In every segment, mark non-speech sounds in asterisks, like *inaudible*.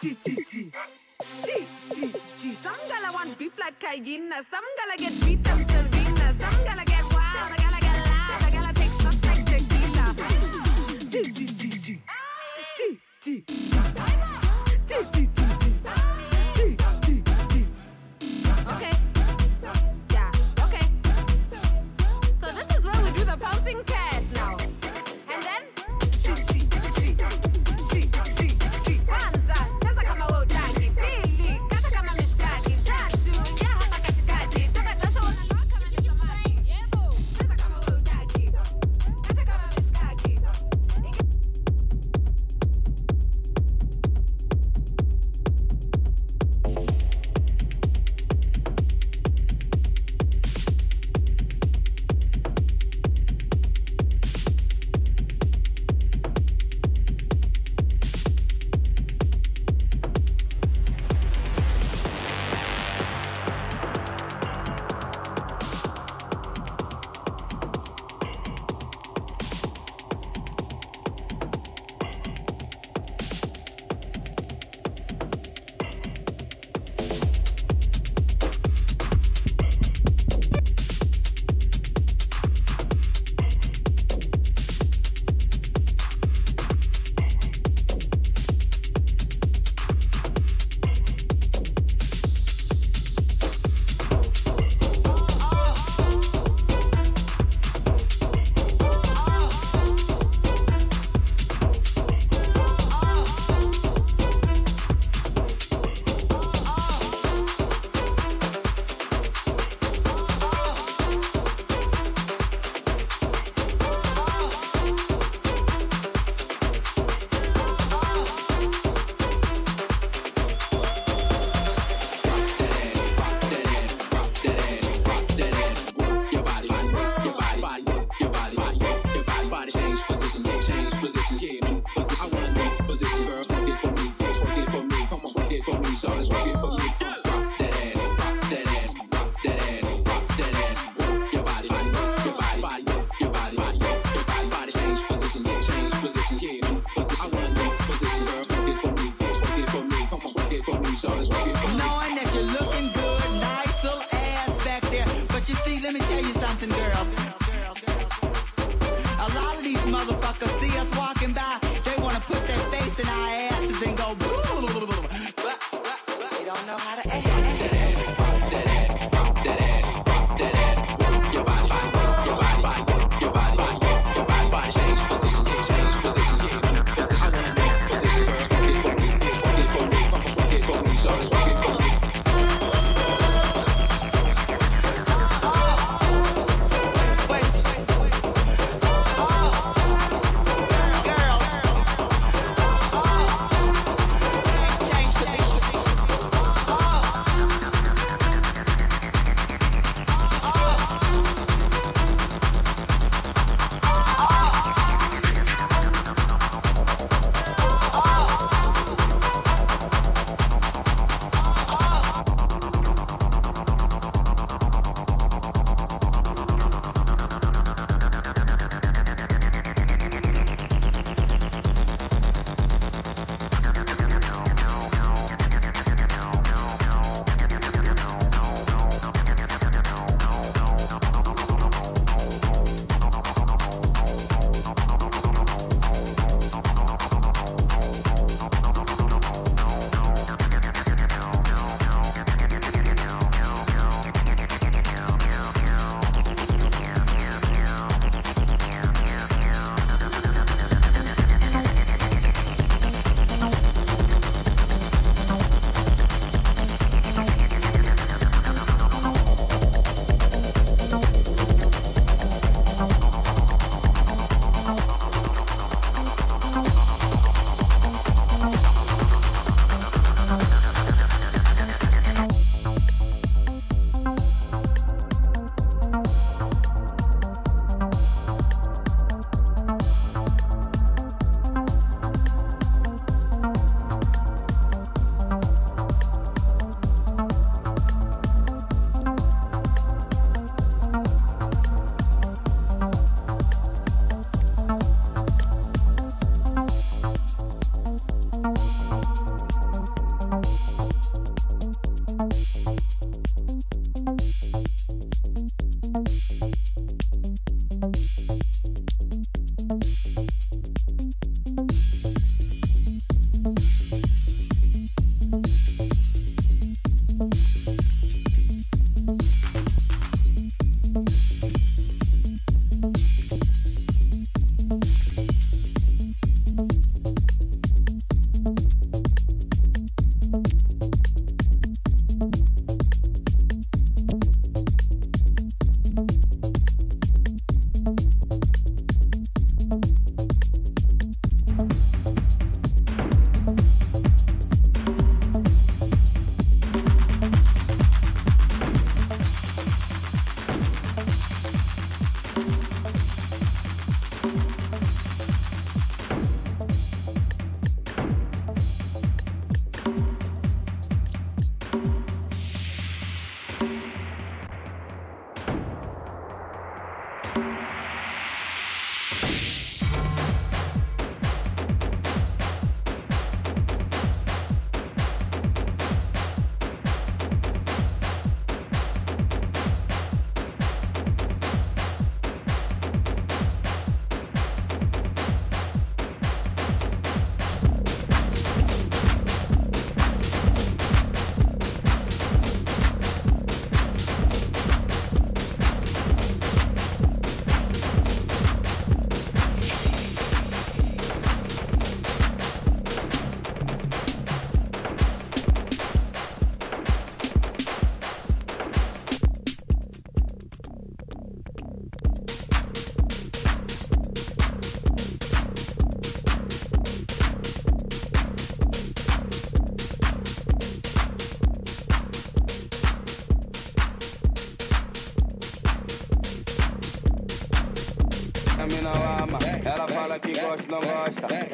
Chi chi chi, chi chi chi. Some gala want beef like Cayenne. Some gala get beat themselves.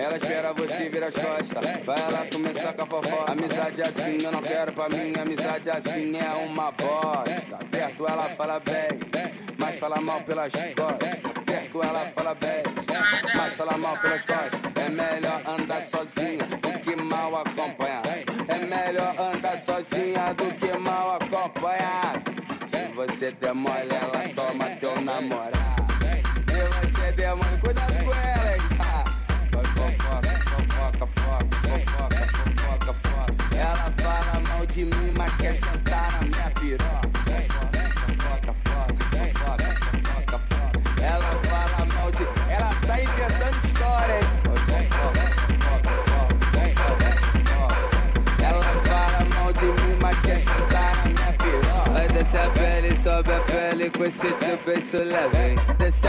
Ela espera você vir as costas. Vai ela começar com a fofó. Amizade assim, eu não quero pra mim. Amizade assim é uma bosta. Perto ela fala bem, mas fala mal pelas costas. Perto ela fala bem, mas fala mal pelas costas. É melhor andar sozinha do que mal acompanhado. É melhor andar sozinha do que mal acompanhado. Se você der mole, ela toma teu namorado. Se você der mole, cuidado a pele com esse teu beijo leve. Desce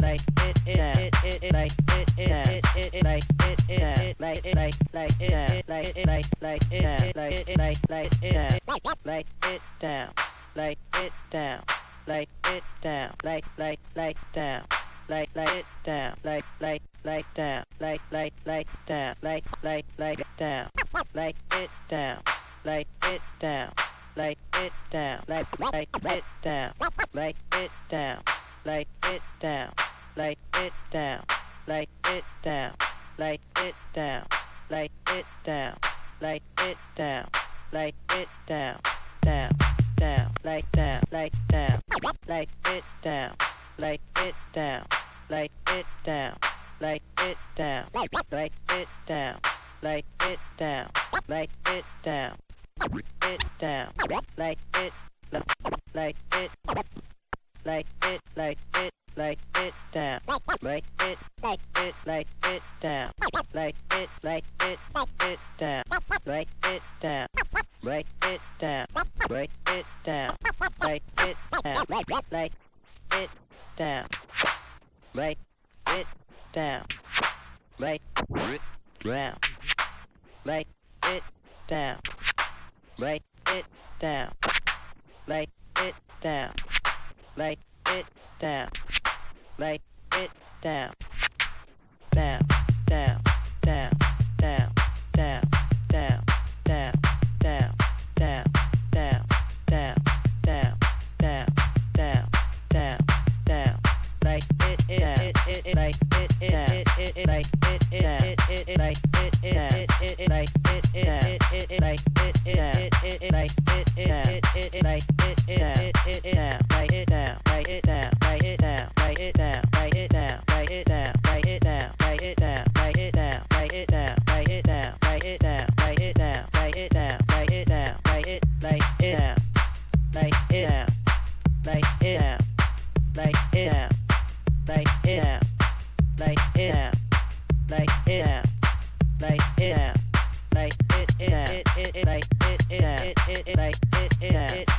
day.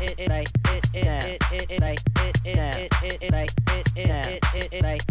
it it it it it it it it it it it it it it it it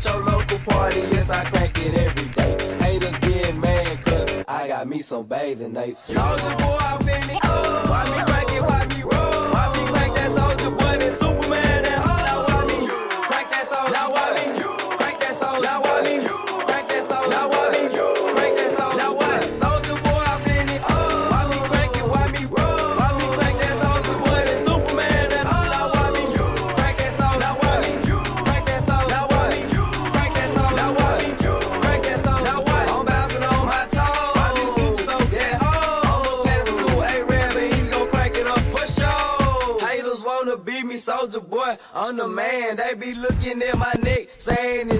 at your local party. Yes, I crank it every day. Haters get mad, cause I got me some bathing apes. Soulja Boy, I've been it. Why me crank it? Why they be looking at my neck, saying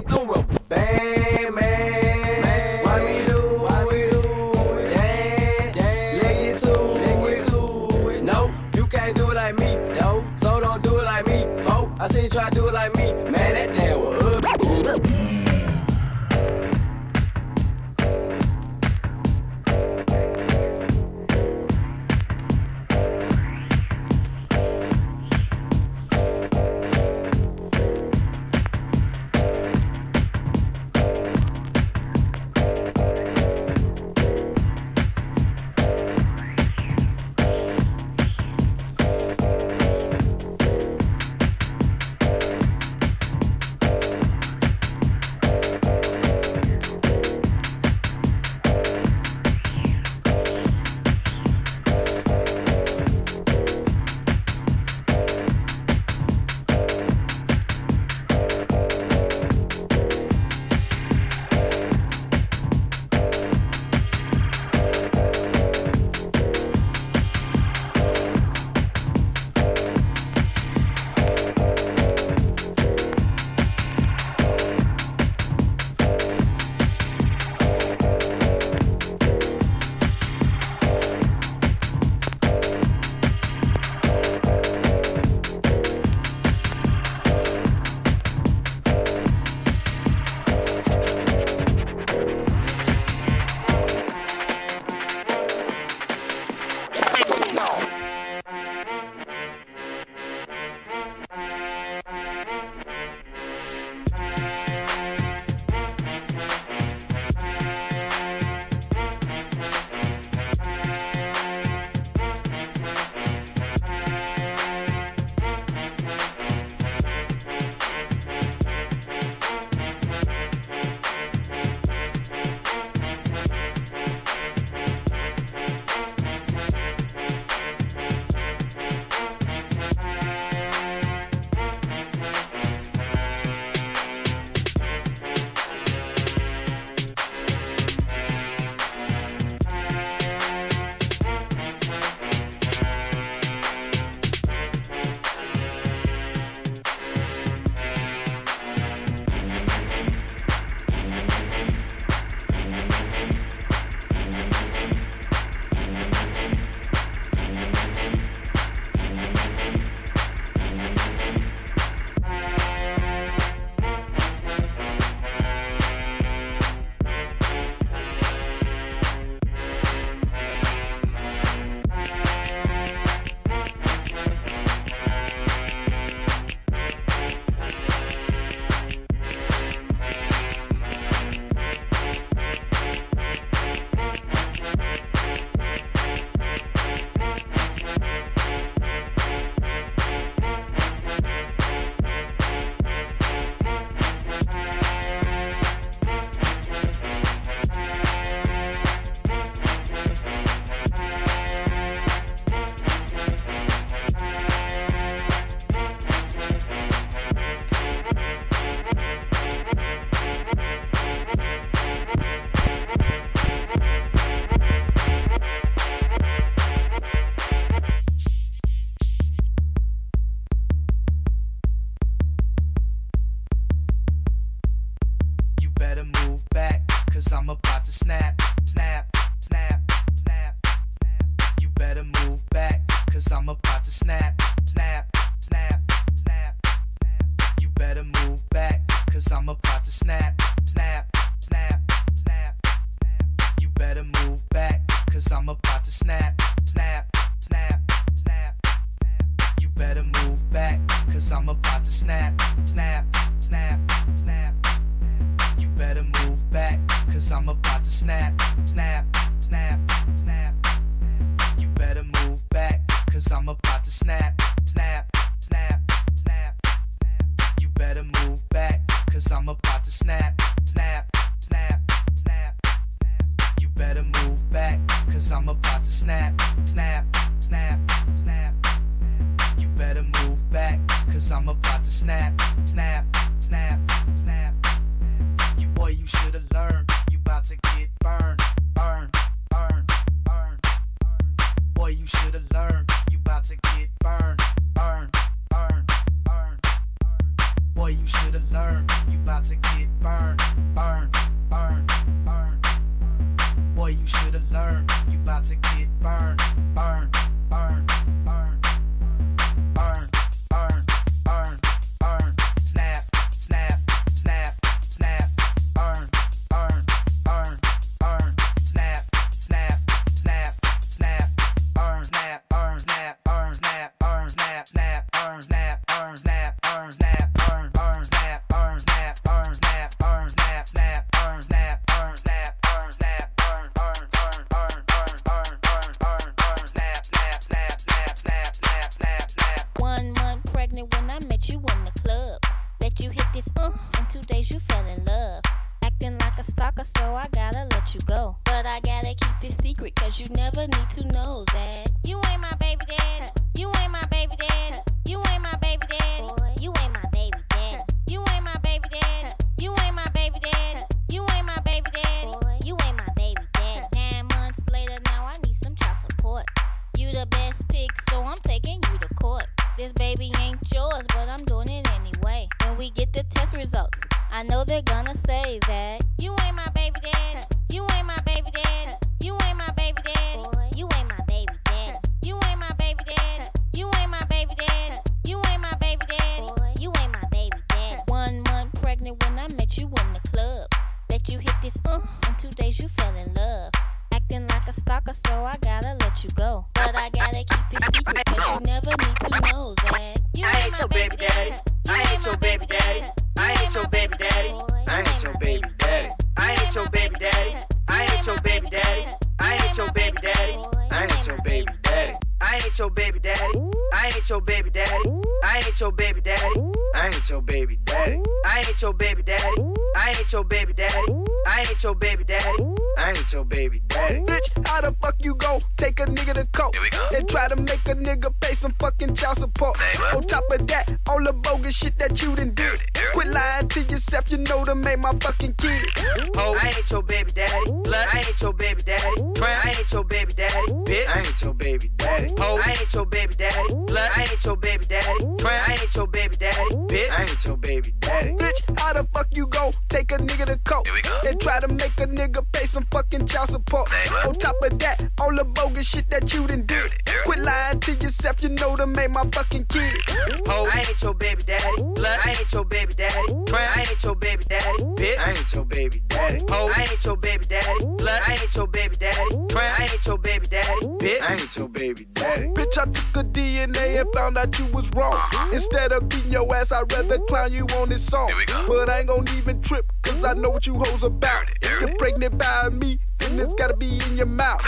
I know what you hoes about you're pregnant by me, then it's gotta be in your mouth.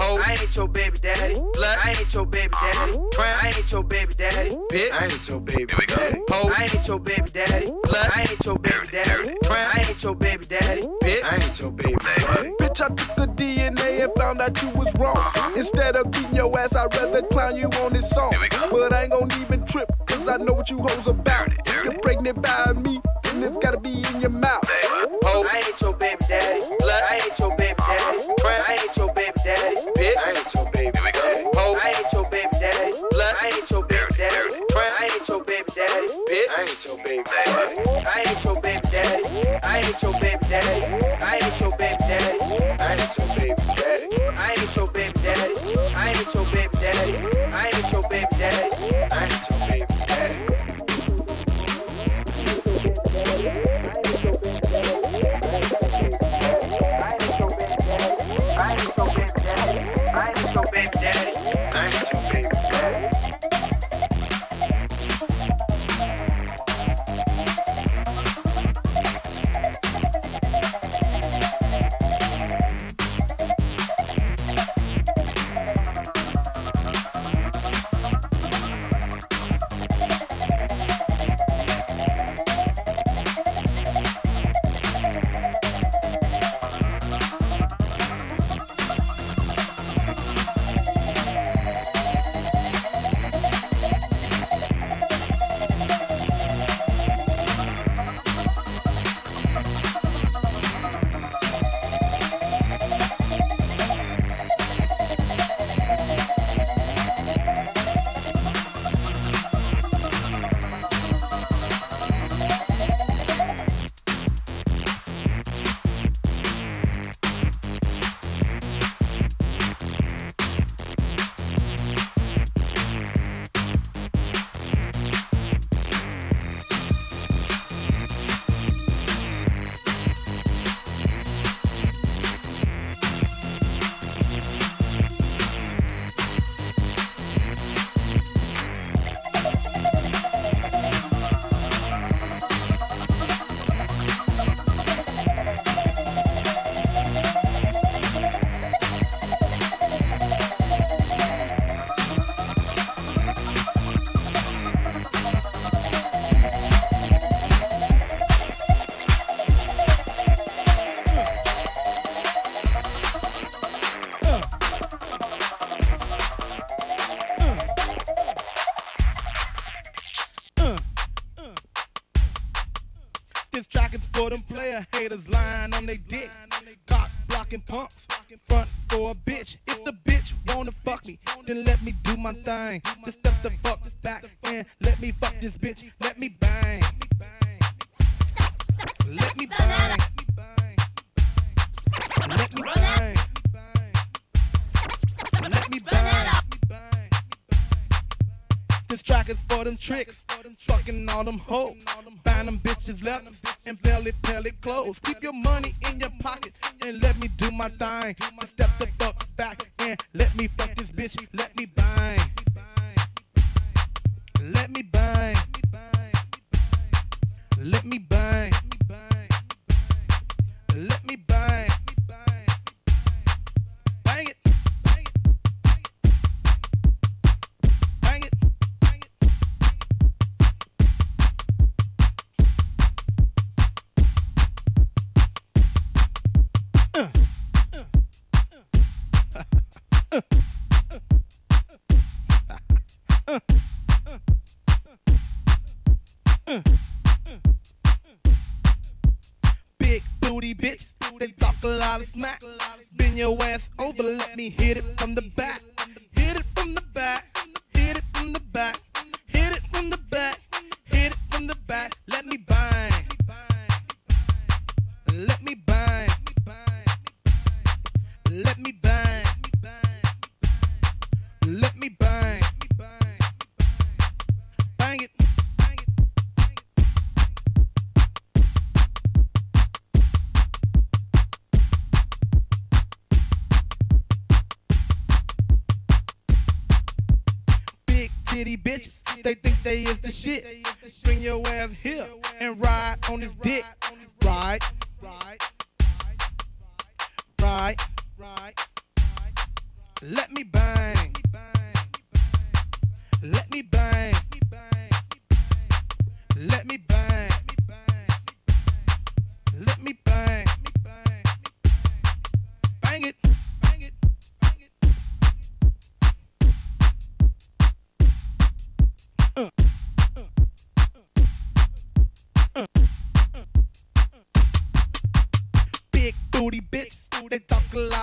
Oh, I ain't your baby daddy. Blood, I ain't your baby daddy. Crown, I ain't your baby daddy. Bitch, I ain't your baby daddy. Oh, I ain't your baby daddy. Blood, I ain't your baby daddy. Crown, I ain't your baby daddy. Bitch, I ain't your baby daddy. Bitch, I took the DNA and found out you was wrong. Instead of beating your ass, I'd rather clown you on this song. But I ain't gonna even trip, cause I know what you hoes about it. You're pregnant by me. Forgiveness gotta be in your mouth. Oh, I ain't your baby haters like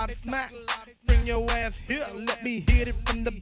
lot of smack. Bring your ass here, let me hit it from the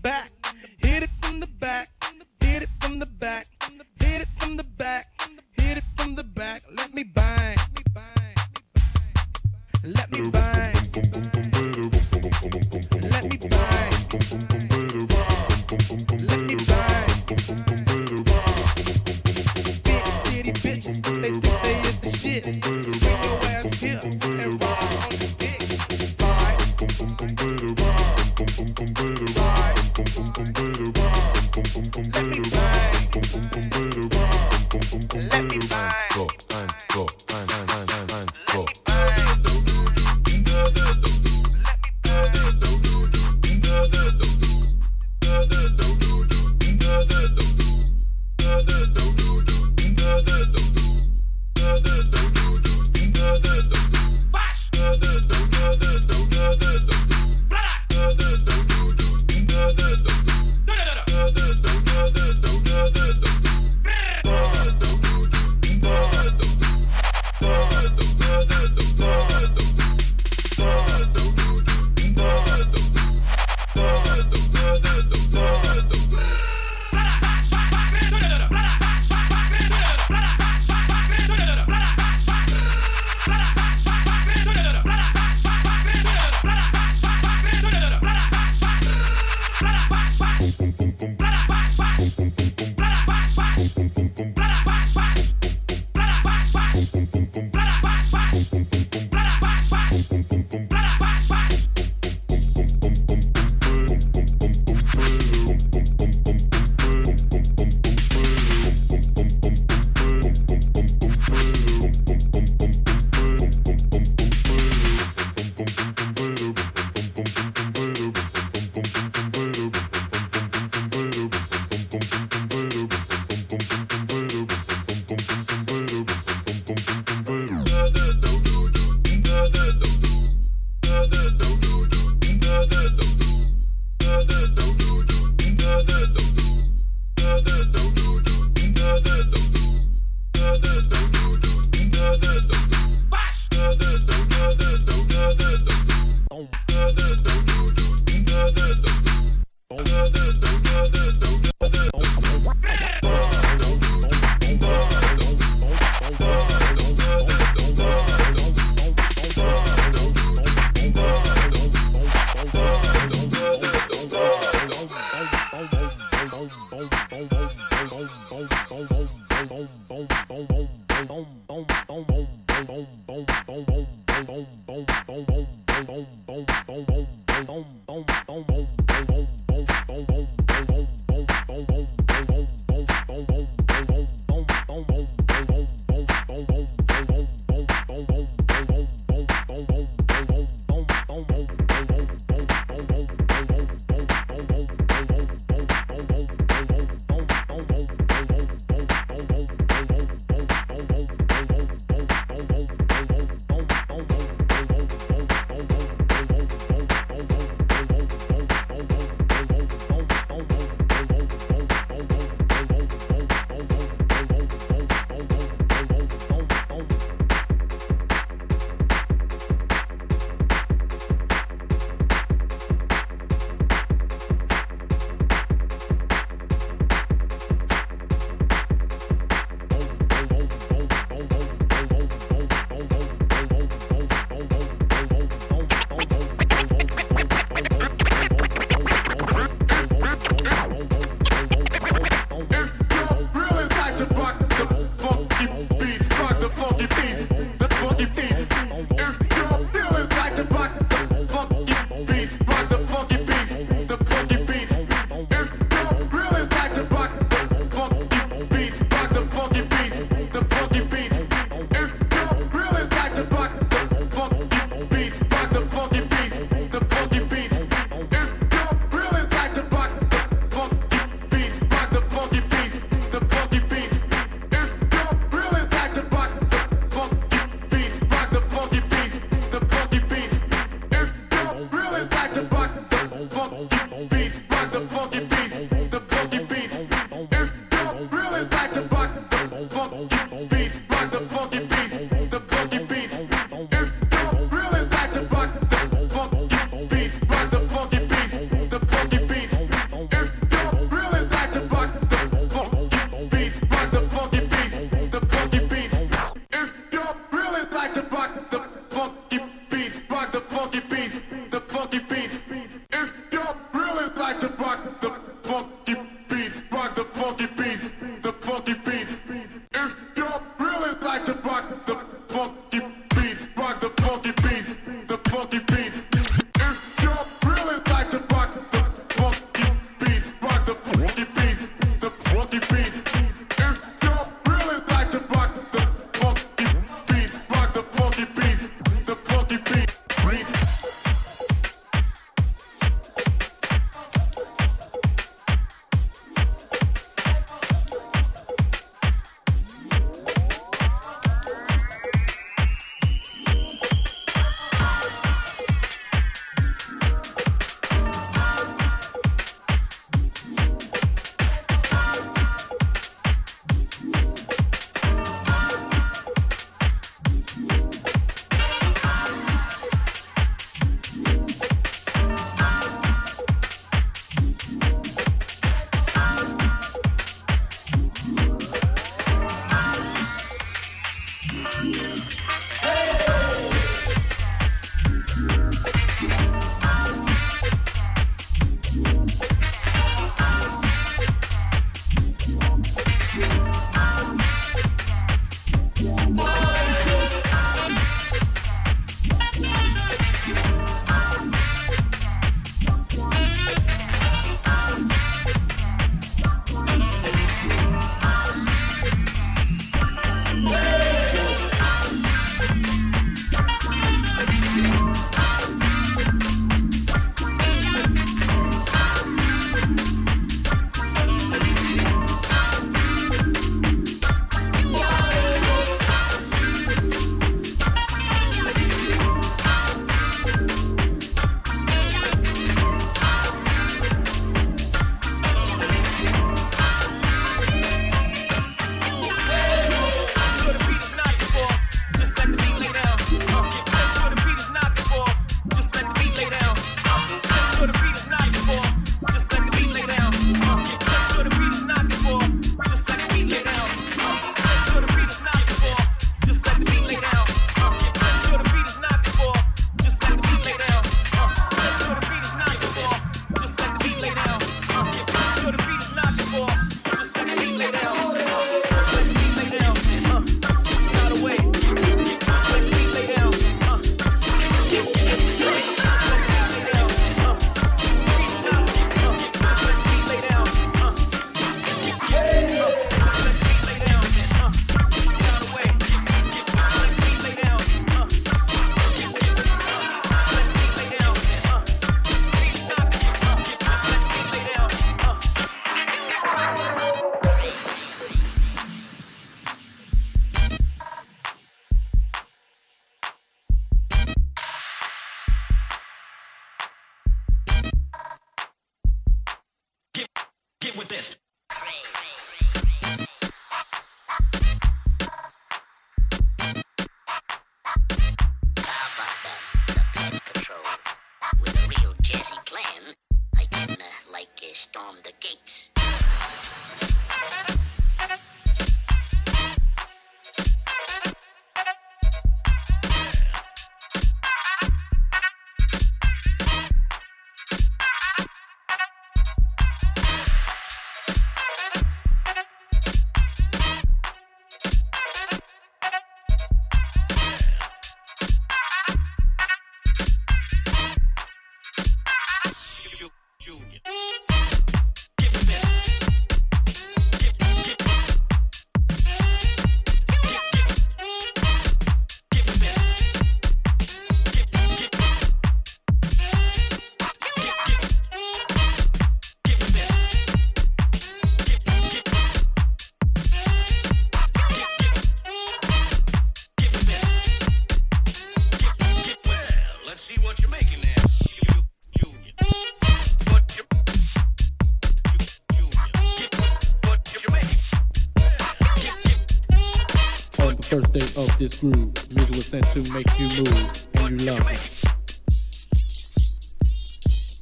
groove, music was sent to make you move, and you love it.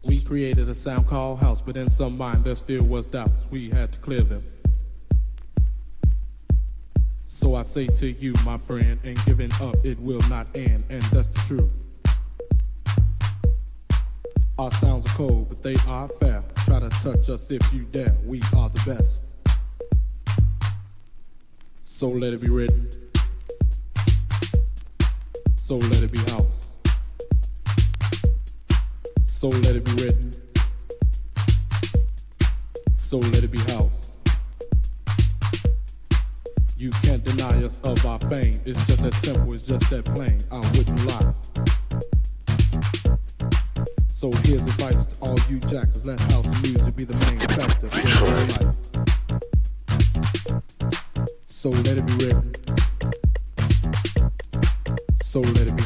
We created a sound called house, but in some mind there still was doubts. We had to clear them. So I say to you, my friend, and giving up it will not end, and that's the truth. Our sounds are cold, but they are fair. Try to touch us if you dare. We are the best. So let it be written. So let it be house. So let it be written. So let it be house. You can't deny us of our fame. It's just that simple, it's just that plain. I wouldn't lie. So here's advice to all you jackers. Let house music be the main factor in your life. So let it be written. So let it be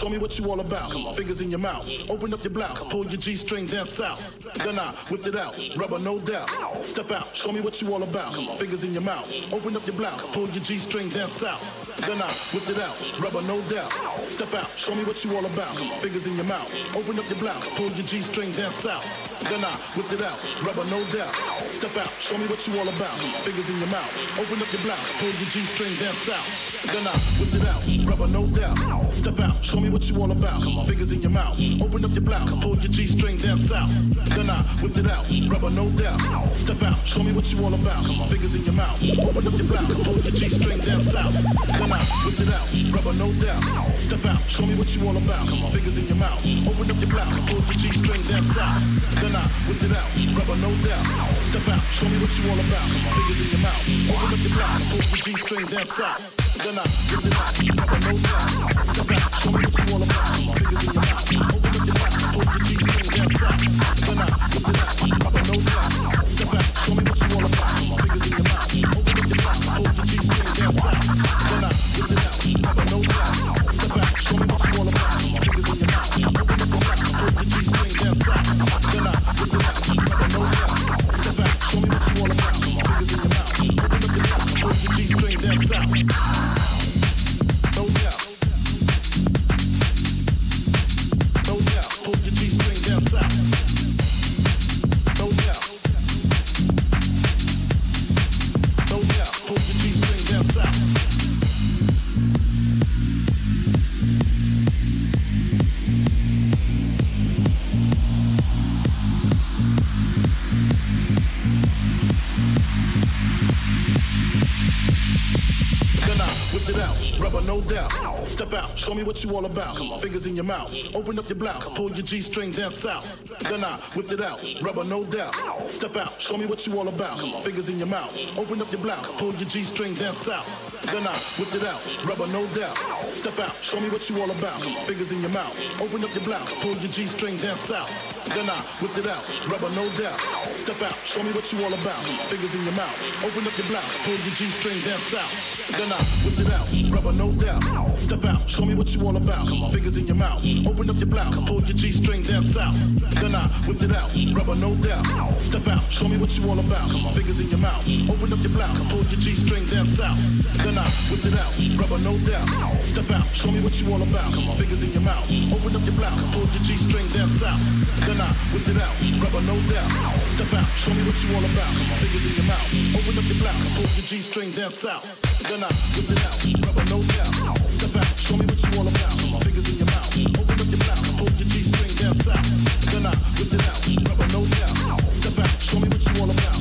show me what you all about. Fingers in your mouth, open up your blouse, pull your G string down south. Then I whipped it out, rubber no doubt. Step out, show me what you all about. Fingers in your mouth, open up your blouse, pull your G string down south. Then I whipped it out, rubber no doubt. Step out, show me what you all about. Fingers in your mouth, open up your blouse, pull your G string down south. Then I whipped it out, rubber no doubt. Step out, show me what you all about. Fingers in your mouth, open up your blouse, pull your G string down south. Then I whipped it out, rubber no doubt. Step out, show me what you all about. Fingers in your mouth, open up your blouse, pull your G string down south. Then I whipped it out, rubber no doubt. Step out, show me what you all about. Fingers in your mouth, open up your blouse, pull your G string down south. Then I whipped it out, rubber no Step out, show me what you all about. Fingers in your mouth, open up your blouse, pull your G-string down south. Then I whip it out, rubber no doubt. Step out, show me what you all about. Fingers in your mouth, open up your blouse, pull your G-string down south. Then I whip it out, rubber no doubt. Step out, show me what you all about. Fingers in your mouth, open up your blouse, pull your G-string down south. Open up your mouth. Show me what you all about. Fingers in your mouth, open up your blouse, pull your G string down south. Then I whip it out, rubber no doubt. Step out, show me what you all about. Fingers in your mouth, open up your blouse, pull your G string down south. Then I whip it out, rubber no doubt. Step out, show me what you all about. Fingers in your mouth, open up your blouse, pull your G string down south. Then I whip it out, rubber no doubt. Step out, show me what you all about. Fingers in your mouth, open up your blouse, pull your G string down south. Then I whip it out, rubber no doubt. Step out, show me what you all about. Fingers in your mouth, open up your blouse, pull your G string down south. Then I whip it out, rubber no doubt. Step out, show me what you all about. Fingers in your mouth, open up your blouse, pull your G string down south. Then I whip it out, rubber no doubt. Step out, show me what you all about. Fingers in your mouth, open up your blouse, pull your G string down south. Then I whip it out, rubber no doubt. Step out, show me what you all about. Fingers in your mouth, open up your blouse, pull your G string down south. Then I whip it out, rubber no doubt. Step out, show me what you all about. Fingers in your mouth, open up your blouse, pull your G string down south. Then I whip it out, rubber no doubt. Step out, show me what you all about.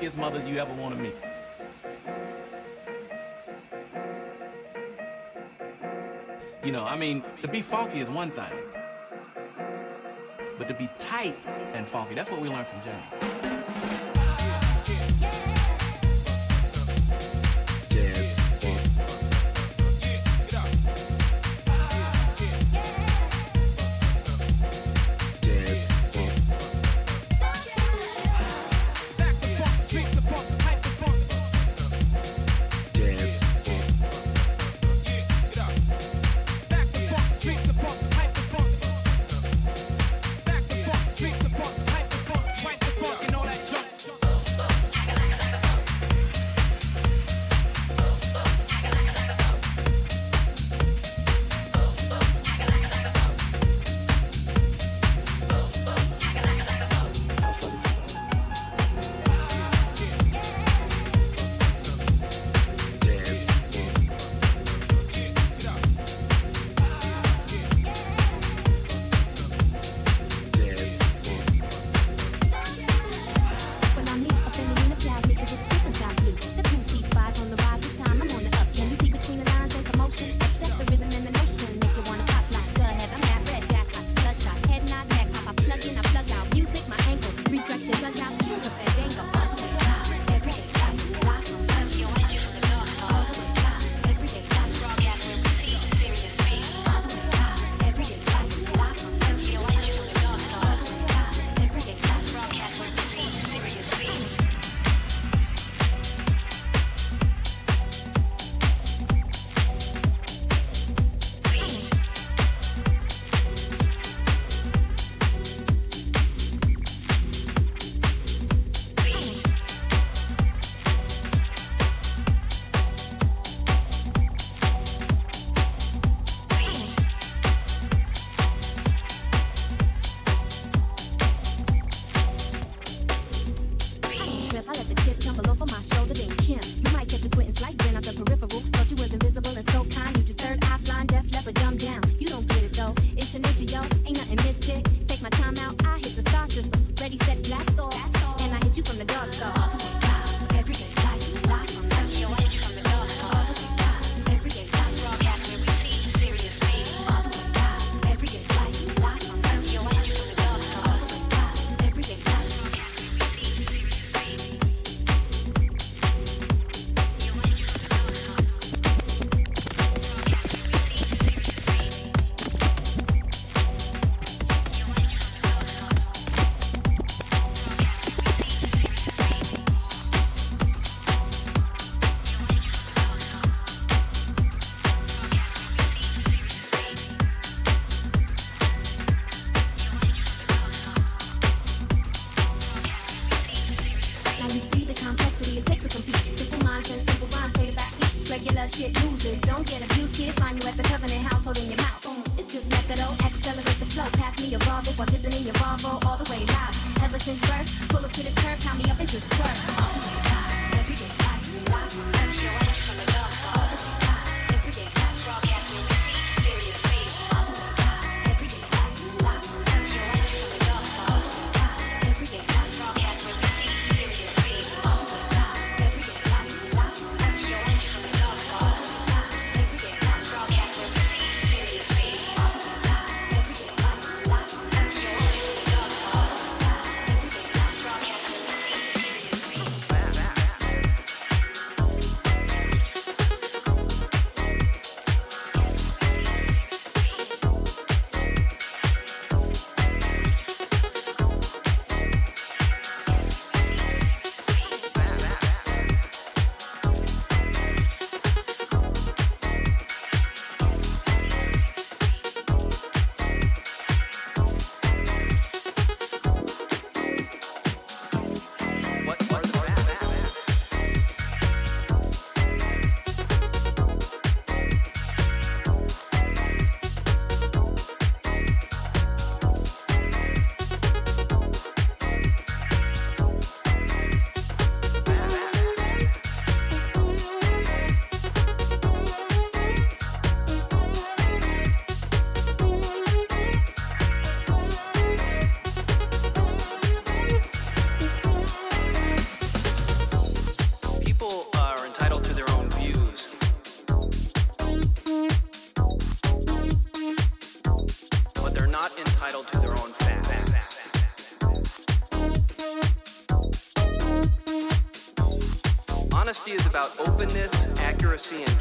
funkiest mothers, you ever want to meet. You know, I mean, to be funky is one thing, but to be tight and funky, that's what we learned from Jenny. Honesty is about openness, accuracy, and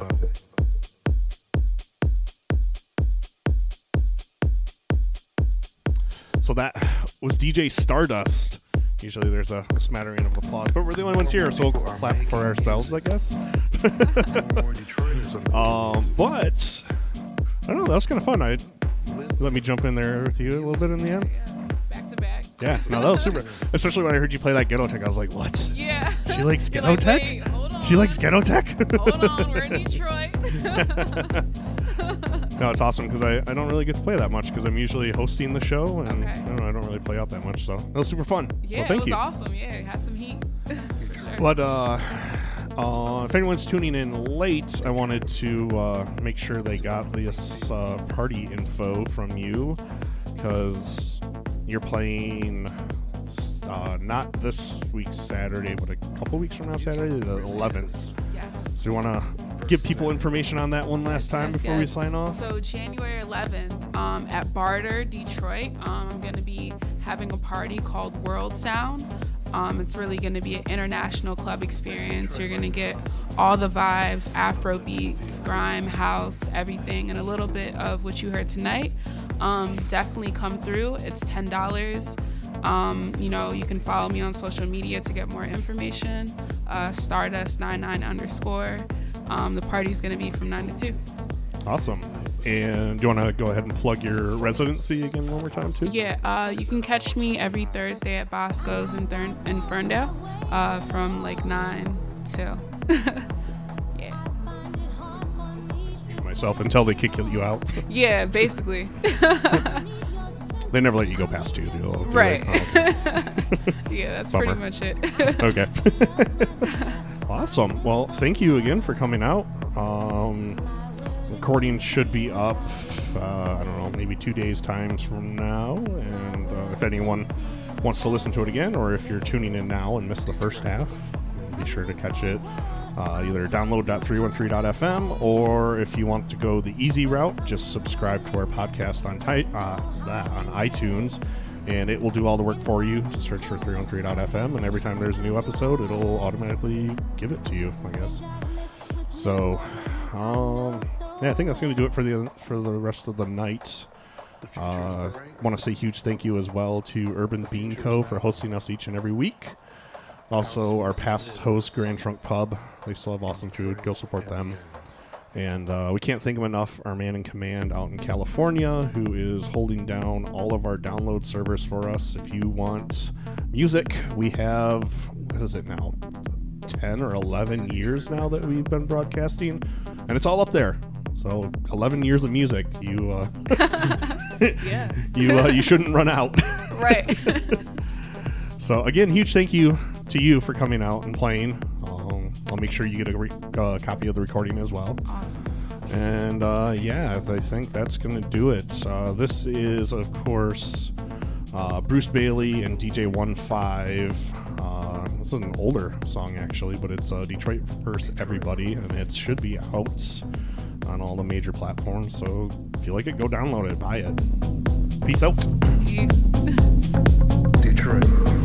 it. So that was DJ Stardust. Usually there's a, smattering of applause, but we're the only ones here, so we'll clap for ourselves, I guess. *laughs* um, but I don't know. That was kind of fun. I let me jump in there with you a little bit in the end. Back to back. Yeah, no, that was super. *laughs* Especially when I heard you play that ghetto tech, I was like, "What? Yeah, she likes *laughs* ghetto like, tech." "Wait, hold on." She likes Ghetto Tech? Hold on, we're in *laughs* Detroit. *laughs* no, it's awesome because I, I don't really get to play that much because I'm usually hosting the show and Okay. I, don't know, I don't really play out that much. So that was super fun. yeah, so it was you. awesome. Yeah, it had some heat. *laughs* Sure. But uh, uh, if anyone's tuning in late, I wanted to uh, make sure they got this uh, party info from you because you're playing uh, not this week Saturday, but a couple weeks from now Saturday, the 11th. Yes. So you want to give people information on that one last time Yes, before we sign off? So January 11th um, at Barter, Detroit, um, I'm going to be having a party called World Sound. Um, it's really going to be an international club experience. You're going to get all the vibes, Afro beats, grime, house, everything, and a little bit of what you heard tonight. Um, definitely come through. It's ten dollars. Um, you know, you can follow me on social media to get more information. Uh, Stardust99 underscore. Um, the party's going to be from 9 to 2. Awesome. And do you want to go ahead and plug your residency again one more time, too? Yeah, uh, you can catch me every Thursday at Bosco's in, Thurn- in Ferndale uh, from like 9 till. *laughs* Yeah. myself until they kick you out. yeah, basically. *laughs* they never let you go past two. Right. like, "Oh, okay." *laughs* Yeah, that's pretty much it. *laughs* okay. *laughs* awesome. Well, thank you again for coming out. Um, recording should be up. Uh, I don't know, maybe two days times from now. And uh, if anyone wants to listen to it again, or if you're tuning in now and missed the first half, be sure to catch it. Uh, either download.313.fm or if you want to go the easy route, just subscribe to our podcast on, ti- uh, on iTunes and it will do all the work for you. Just search for 313.fm, and every time there's a new episode, it'll automatically give it to you, I guess. So, um, yeah, I think that's going to do it for the for the rest of the night. Uh, Want to say huge thank you as well to Urban Bean Co. for hosting us each and every week. Also, our past host, Grand Trunk Pub. They still have awesome food. Go support them. And uh, we can't thank him enough, our man in command out in California, who is holding down all of our download servers for us. If you want music, we have, what is it now? 10 or 11 years now that we've been broadcasting, and it's all up there. So 11 years of music, you uh, *laughs* Yeah. *laughs* you uh, you shouldn't run out. Right. *laughs* so again, huge thank you to you for coming out and playing. Um, I'll make sure you get a re- uh, copy of the recording as well. Awesome. And uh, yeah, I think that's going to do it. Uh, this is, of course, uh, Bruce Bailey and DJ One Five. Uh, this is an older song actually, but it's uh, Detroit vs. Everybody, and it should be out on all the major platforms. So if you like it, go download it, buy it. Peace out. Peace. *laughs* Detroit.